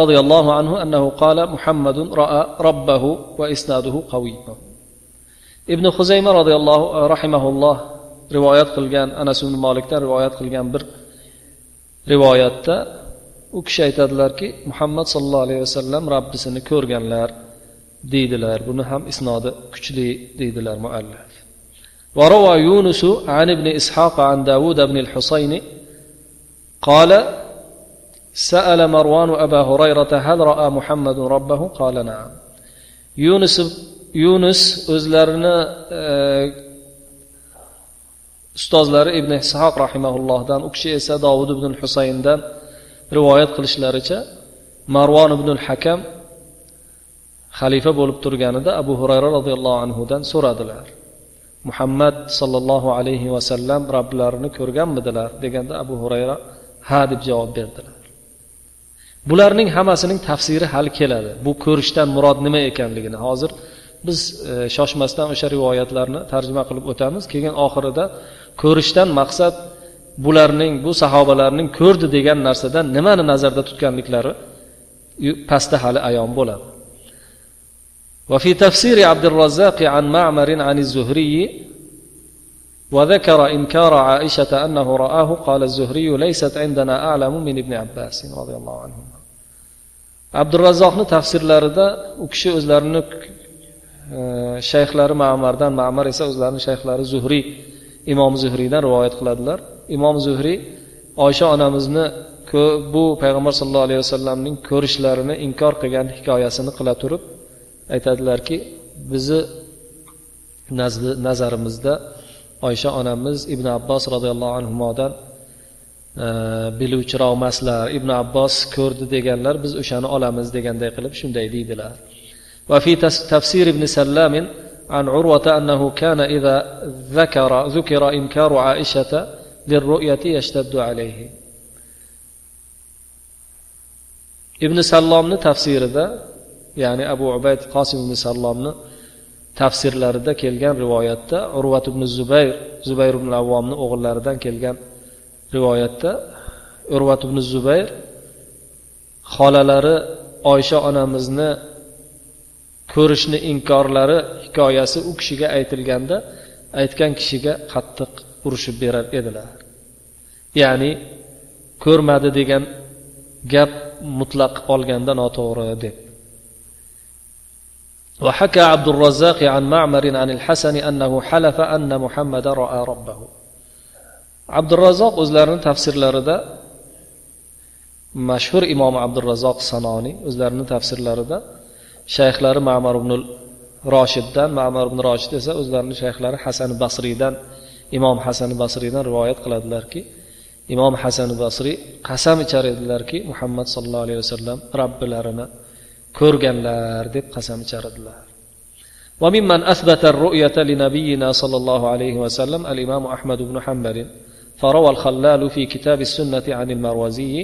A: رضي الله عنه أنه قال محمد رأى ربه وإسناده قوي ابن خزيمة رضي الله رحمه الله rivoyat qilgan anas ibn molikdan rivoyat qilgan bir rivoyatda u kishi aytadilarki muhammad sallallohu alayhi vasallam robbisini ko'rganlar deydilar buni ham isnodi kuchli deydilar muallif وروى يونس عن ابن إسحاق عن داود بن الحصين قال سأل مروان أبا هريرة هل رأى محمد ربه قال نعم يونس يونس o'zlarini ustozlari ibn ishoq rahimaullohdan u kishi esa dovud ibn husayndan rivoyat qilishlaricha marvon ibn hakam xalifa bo'lib turganida abu hurayra roziyallohu anhudan so'radilar. Muhammad sollallohu alayhi vasallam roblarini ko'rganmidilar? deganda abu hurayra ha deb javob berdilar. Bularning hammasining tafsiri hali keladi. Bu ko'rishdan murod nima ekanligini hozir biz shoshmasdan o'sha rivoyatlarni tarjima qilib o'tamiz keyin oxirida ko'rishdan maqsad bularning bu sahobalarning ko'rdi degan narsadan nimani nazarda tutganliklari pastda hali ayon bo'ladi وفي تفسير عبد الرزاق عن معمر عن الزهري وذكر إنكار عائشة أنه رآه قال الزهري ليست عندنا أعلم من ابن عباس رضي الله عنهما عبد الرزاق تفسير لاردا وكشي o'zlarini shayxlari ma'mardan ma'mar esa o'zlarini shayxlari zuhriy imom zuhriydan rivoyat qiladilar. Imom zuhriy oysha onamizni bu payg'ambar sallallohu alayhi vasallamning ko'rishlarini inkor qilgan hikoyasini qila turib aytadilarki bizni nazarimizda oysha onamiz ibn abbos roziyallohu anhudan e, biluvchiroq emaslar ibn abbos ko'rdi deganlar biz o'shani olamiz deganday qilib shunday deydilar. وفي تفسير ابن سلام عن عروة أنه كان إذا ذكر ذكر إنكار عائشة للرؤية يشتد عليه ابن سلام تفسير ذا يعني أبو عبيد قاسم بن سلام tafsirlarida kelgan rivoyatda urvat ibn zubayr zubayr ibn avvomni o'g'illaridan kelgan rivoyatda urvat ibn zubayr xolalari oysha onamizni ko'rishni inkorlari hikoyasi u kishiga aytilganda aytgan kishiga qattiq urushib berar edilar ya'ni ko'rmadi degan gap mutlaq olganda noto'g'ri deb وحكى عبد الرزاق عن معمر عن الحسن أنه حلف أن محمد رأى ربه عبد الرزاق o'zlarini tafsirlarida mashhur imom abdurazzoq sanoniy o'zlarini tafsirlarida shayxlari mamar ibn roshiddan mamar ibn roshid esa o'zlarini shayxlari hasan basriydan imom hasan basriydan rivoyat qiladilarki imom hasan basriy qasam ichar edilarki muhammad sallallohu alayhi vasallam robbilarini ko'rganlar deb qasam ichar edilar وممن أثبت الرؤية لنبينا صلى الله عليه وسلم الإمام أحمد بن حنبل فروى الخلال في كتاب السنة عن المروزي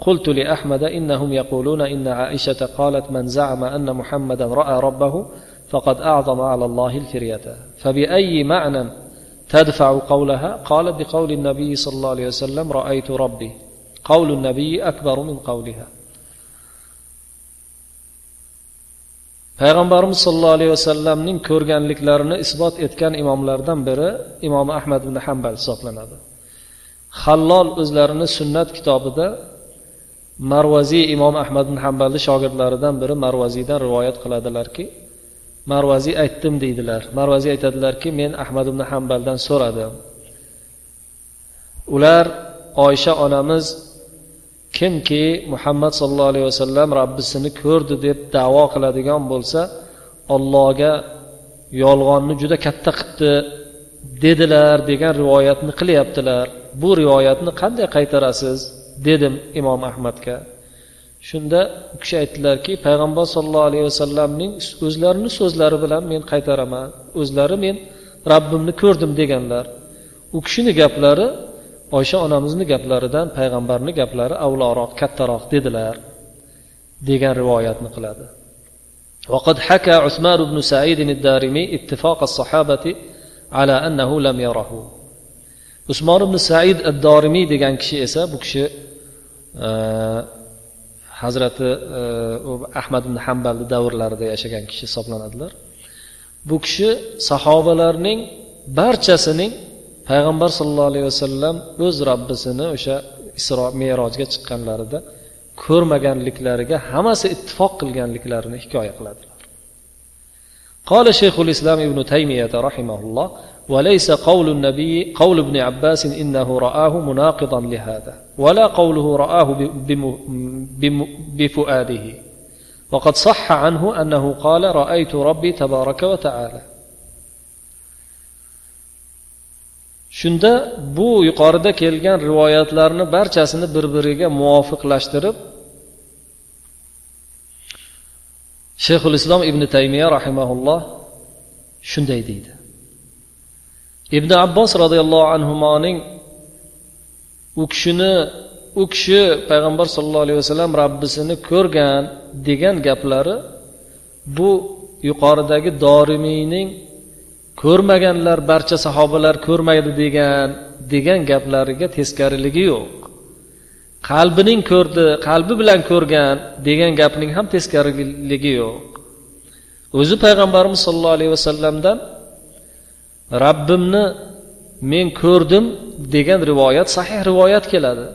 A: قلت لأحمد إنهم يقولون إن عائشة قالت من زعم أن محمدا رأى ربه فقد أعظم على الله الفرية فبأي معنى تدفع قولها؟ قالت بقول النبي صلى الله عليه وسلم رأيت ربي. قول النبي أكبر من قولها. Payg'ambarimiz sollallohu alayhi vasallamning ko'rganliklarini isbot etgan imomlardan biri imom ahmad ibn hambal hisoblanadi. Hallol o'zlarini sunnat kitobida marvaziy imom ahmad ibn hambalni shogirdlaridan biri marvaziydan rivoyat qiladilarki marvaziy aytdim deydilar. Marvaziy aytadilarki men ahmad ibn hambaldan so'radim. Ular oysha onamiz kimki muhammad sollallohu alayhi vasallam robbisini ko'rdi deb davo qiladigan bo'lsa ollohga yolg'onni juda katta qilibdi dedilar degan rivoyatni qilyaptilar. Bu rivoyatni qanday qaytarasiz? dedim imom ahmadga shunda u kishi aytdilarki payg'ambar sollallohu alayhi vasallamning o'zlarini so'zlari bilan men qaytaraman o'zlari men robbimni ko'rdim deganlar u kishini gaplari oysha onamizni gaplaridan payg'ambarni gaplari avloroq kattaroq dedilar degan rivoyatni qiladi وقد حكى عثمان بن سعيد الدارمي اتفاق الصحابة على أنه لم يره usmon ibn said addorimiy degan kishi esa bu kishi hazrati ahmad ibn hambalni davrlarida yashagan kishi hisoblanadilar bu kishi sahobalarning barchasining payg'ambar sollallohu alayhi vasallam o'z robbisini o'sha isro merojga chiqqanlarida ko'rmaganliklariga hammasi ittifoq qilganliklarini hikoya qiladilar قال شيخ الإسلام ابن تيمية رحمه الله وليس قول النبي قول ابن عباس إنه رآه مناقضا لهذا ولا قوله رآه بفؤاده وقد صح عنه أنه قال رأيت ربي تبارك وتعالى shunda bu yuqorida kelgan rivoyatlarni barchasini bir biriga muvofiqlashtirib shayxul islom ibn taymiya rahimaulloh shunday deydi ibn abbos roziyallohu anhuning u kishini u kishi payg'ambar sollallohu alayhi vasallam robbisini ko'rgan degan gaplari bu yuqoridagi dorimiyning ko'rmaganlar barcha sahobalar ko'rmaydi degan degan gaplariga teskariligi yo'q. Qalbining ko'rdi qalbi bilan ko'rgan degan gapning ham teskariligi yo'q. O'zi payg'ambarimiz sollallohu alayhi vasallamdan rabbimni men ko'rdim degan rivoyat sahih rivoyat keladi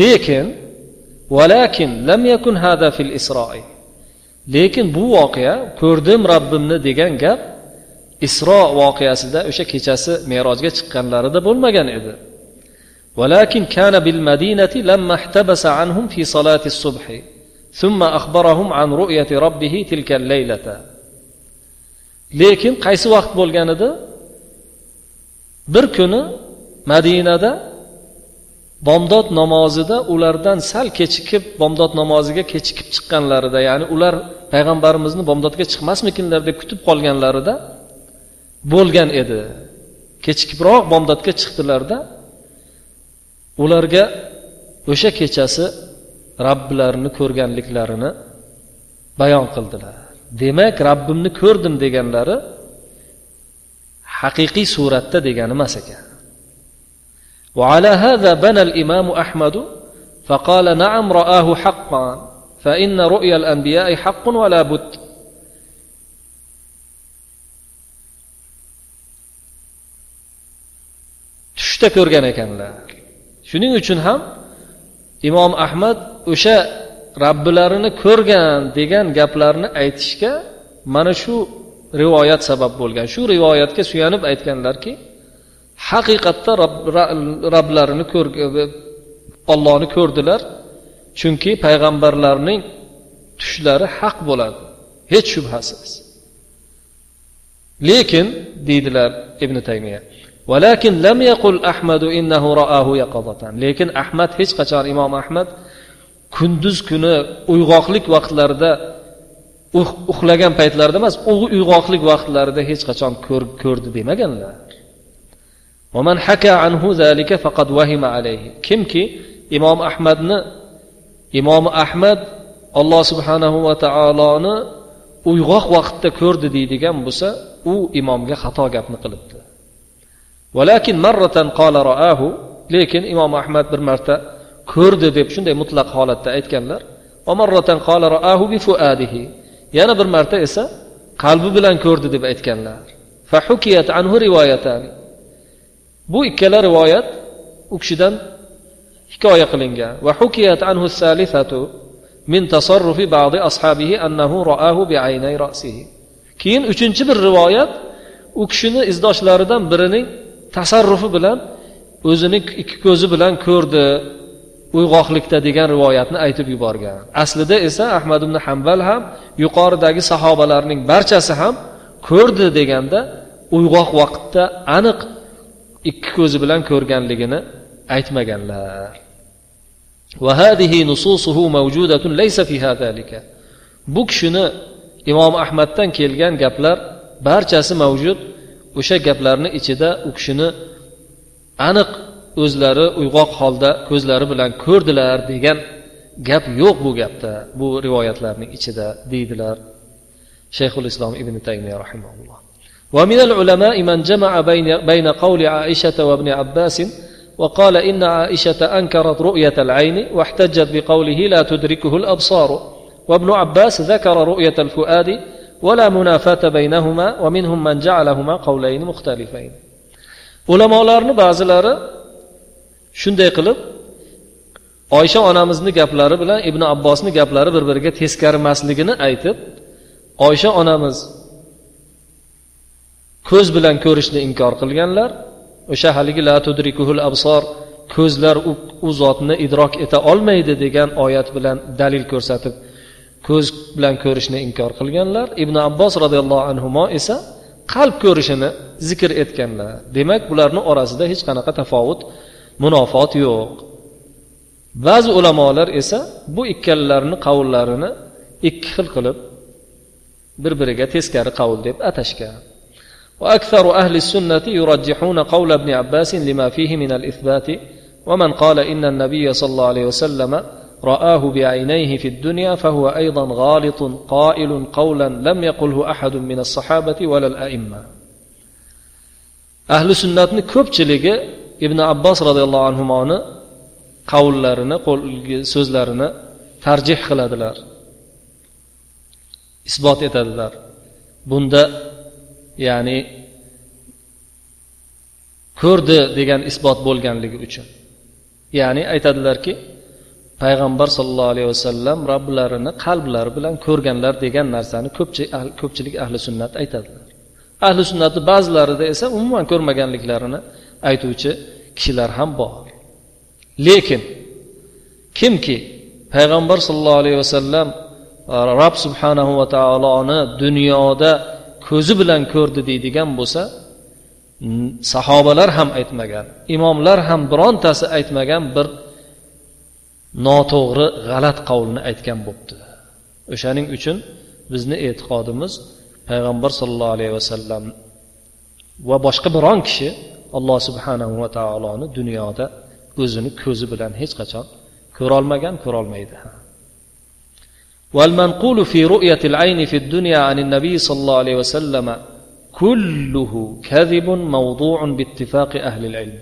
A: lekin valakin lam yakun hada fil isroi lekin bu voqea ko'rdim robbimni degan gap isro voqeasida o'sha kechasi merojga chiqqanlarida bo'lmagan edi ولكن كان بالمدينة لما احتبس عنهم في صلاة الصبح ثم أخبرهم عن رؤية ربه تلك الليلة lekin qaysi vaqt bo'lgan edi bir kuni madinada bomdod namozida ulardan sal kechikib bomdod namoziga kechikib chiqqanlarida ya'ni ular payg'ambarimizni bomdodga chiqmasmikinlar deb kutib qolganlarida bo'lgan edi. Kechikibroq bomdodga chiqdilarda ularga o'sha kechasi robbilarini ko'rganliklarini bayon qildilar. demak robbimni ko'rdim deganlari haqiqiy suratda degani emas ekan وعلى هذا بنى الإمام أحمد فقال نعم رآه حقا فإن رؤيا الأنبياء حق ولا بد tushda ko'rgan ekanlar shuning uchun ham imom ahmad o'sha robbilarini ko'rgan degan gaplarni aytishga mana shu rivoyat sabab bo'lgan. Shu rivoyatga suyanib aytganlarki haqiqatda roblarini ko'r ollohni ko'rdilar chunki payg'ambarlarning tushlari haq bo'ladi. Hech shubhasiz. Lekin deydilar ibn taymiya lekin ahmad hech qachon imom ahmad kunduz kuni uyg'oqlik vaqtlarida uh, uxlagan paytlarida emas uyg'oqlik vaqtlarida hech qachon ko'rdi demaganlar. Kimki imom ahmadni imom ahmad alloh subhanahu va taoloni uyg'oq vaqtda ko'rdi deydigan bo'lsa u imomga xato gapni qilibdi. Lekin imom ahmad bir marta ko'rdi deb shunday mutlaq holatda aytganlar. Yana bir marta esa qalbi bilan ko'rdi deb aytganlar. Anhu bu ikkala rivoyat u kishidan hikoya qilingan. Va hukiyat anhu salisatu min tasarrufi ba'di ashabihi annahu ra'ahu bi'aynay ra'sihi. Keyin uchinchi bir rivoyat u kishini izdoshlaridan birining tasarrufi bilan o'zini ikki ko'zi bilan ko'rdi. Uyg'oqlikda degan rivoyatni aytib yuborgan. Aslida esa ahmad ibn hambal ham yuqoridagi sahobalarning barchasi ham ko'rdi deganda uyg'oq vaqtda aniq ikki ko'zi bilan ko'rganligini aytmaganlar. Bu kishini imom ahmaddan kelgan gaplar barchasi mavjud. O'sha gaplarni ichida u kishini aniq o'zlari uyg'oq holda ko'zlari bilan ko'rdilar degan gap yo'q bu gapda bu rivoyatlarning ichida deydilar shayxul islom ibn taymiya rahimaulloh ومن العلماء من جمع بين بين قول عائشة وابن عباس وقال إن عائشة أنكرت رؤية العين واحتجت بقوله لا تدركه الأبصار وابن عباس ذكر رؤية الفؤاد ولا منافاة بينهما ومنهم من جعلهما قولين مختلفين ulamolarni ba'zilari shunday qilib oysha onamizni gaplari bilan ibn abbosni gaplari bir biriga teskarimasligini aytib oysha onamiz ko'z bilan ko'rishni inkor qilganlar. O'sha haligi la tudrikuhul absor ko'zlar u zotni idrok eta olmaydi degan oyat bilan dalil ko'rsatib ko'z bilan ko'rishni inkor qilganlar. Ibn abbos roziyallohu anhu esa qalb ko'rishini zikr etganlar. Demak bularni orasida hech qanaqa tafovut munofot yo'q ba'zi ulamolar esa bu ikkalalarini qavullarini ikki xil qilib bir biriga teskari qavul deb atashgan وأكثر أهل السنة يرجحون قول ابن عباس لما فيه من الإثبات ومن قال إن النبي صلى الله عليه وسلم رآه بعينيه في الدنيا فهو أيضا غالط قائل قولا لم يقله أحد من الصحابة ولا الأئمة أهل السنة ko'pchiligi ibn abbos roziyallohu anhuni qavllarini so'zlarini tarjih qiladilar. Isbot etadilar. Bunda ya'ni ko'rdi degan isbot bo'lganligi uchun. Ya'ni aytadilarki payg'ambar sollallohu alayhi vasallam robbilarini qalblari bilan ko'rganlar degan narsani ko'pchilik ahli sunnat aytadilar. Ahli sunnatni ba'zilarida esa umuman ko'rmaganliklarini aytuvchi kishilar ham bor. Lekin kimki payg'ambar sollallohu alayhi vasallam e, rob subhanahu va taoloni dunyoda ko'zi bilan ko'rdi deydigan bo'lsa sahobalar ham aytmagan imomlar ham birontasi aytmagan bir noto'g'ri g'alat qavlni aytgan bo'libdi o'shaning uchun bizni e'tiqodimiz payg'ambar sollallohu alayhi vasallam va boshqa biron kishi alloh subhanahu va taoloni dunyoda o'zini ko'zi bilan hech qachon ko'rolmagan ko'rolmaydi والمنقول في رؤية العين في الدنيا عن النبي صلى الله عليه وسلم كله كذب موضوع باتفاق أهل العلم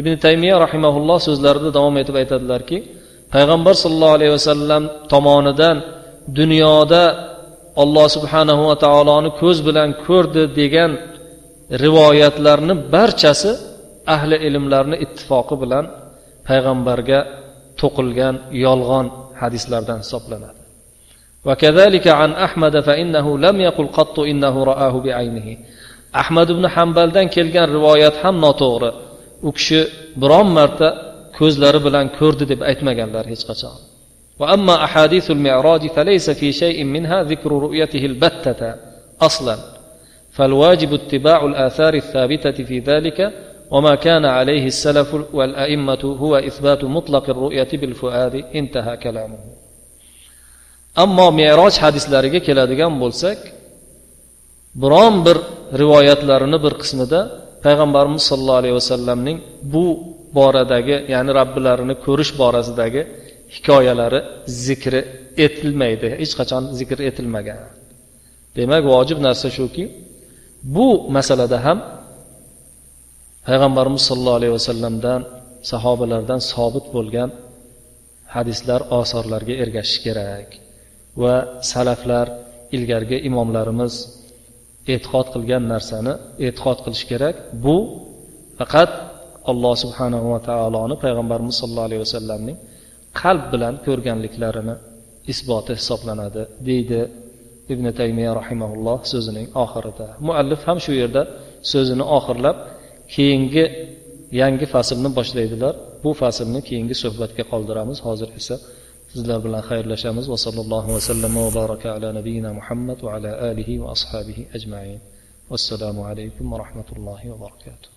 A: ibn taymiya rahimaulloh so'zlarida davom etib aytadilarki payg'ambar sollallohu alayhi vasallam tomonidan dunyoda alloh subhanahu va taoloni ko'z bilan ko'rdi degan rivoyatlarni barchasi ahli ilmlarni ittifoqi bilan payg'ambarga to'qilgan yolg'on hadislardan hisoblanadi وكذلك عن أحمد فإنه لم يقل قط إنه رآه بعينه ahmad ibn hambaldan kelgan rivoyat ham noto'g'ri u kishi biron marta ko'zlari bilan ko'rdi deb aytmaganlar hech qachon وأما أحاديث المعراج فليس في شيء منها ذكر رؤيته البتة أصلا فالواجب اتباع الآثار الثابتة في ذلك وما كان عليه السلف والأئمة هو إثبات مطلق الرؤية بالفؤاد انتهى كلامه ammo meroj hadislariga keladigan bo'lsak biron bir rivoyatlarini bir qismida payg'ambarimiz sollallohu alayhi vasallamning bu boradagi ya'ni robbilarini ko'rish borasidagi hikoyalari zikri etilmaydi hech qachon zikr etilmagan demak vojib narsa shuki bu masalada ham payg'ambarimiz sollallohu alayhi vasallamdan sahobalardan sobit bo'lgan hadislar osorlarga ergashish kerak. Va salaflar ilgargi imomlarimiz e'tiqod qilgan narsani e'tiqod qilish kerak. Bu faqat alloh subhanahu va taoloni payg'ambarimiz sollallohu alayhi vasallamning qalb bilan ko'rganliklarini isboti hisoblanadi deydi. Ibn taymiya rahimaulloh so'zining oxirida. Muallif ham shu yerda so'zini oxirlab keyingi yangi faslni boshlaydilar. Bu faslni keyingi suhbatga qoldiramiz. Hozir esa sizlar bilan xayrlashamiz. Va sallallohu vasallam va baraka ala nabiyina muhammad va ala alihi va ashabihi ajmain. Vassalomu alaykum va rahmatullohi va barakatuh.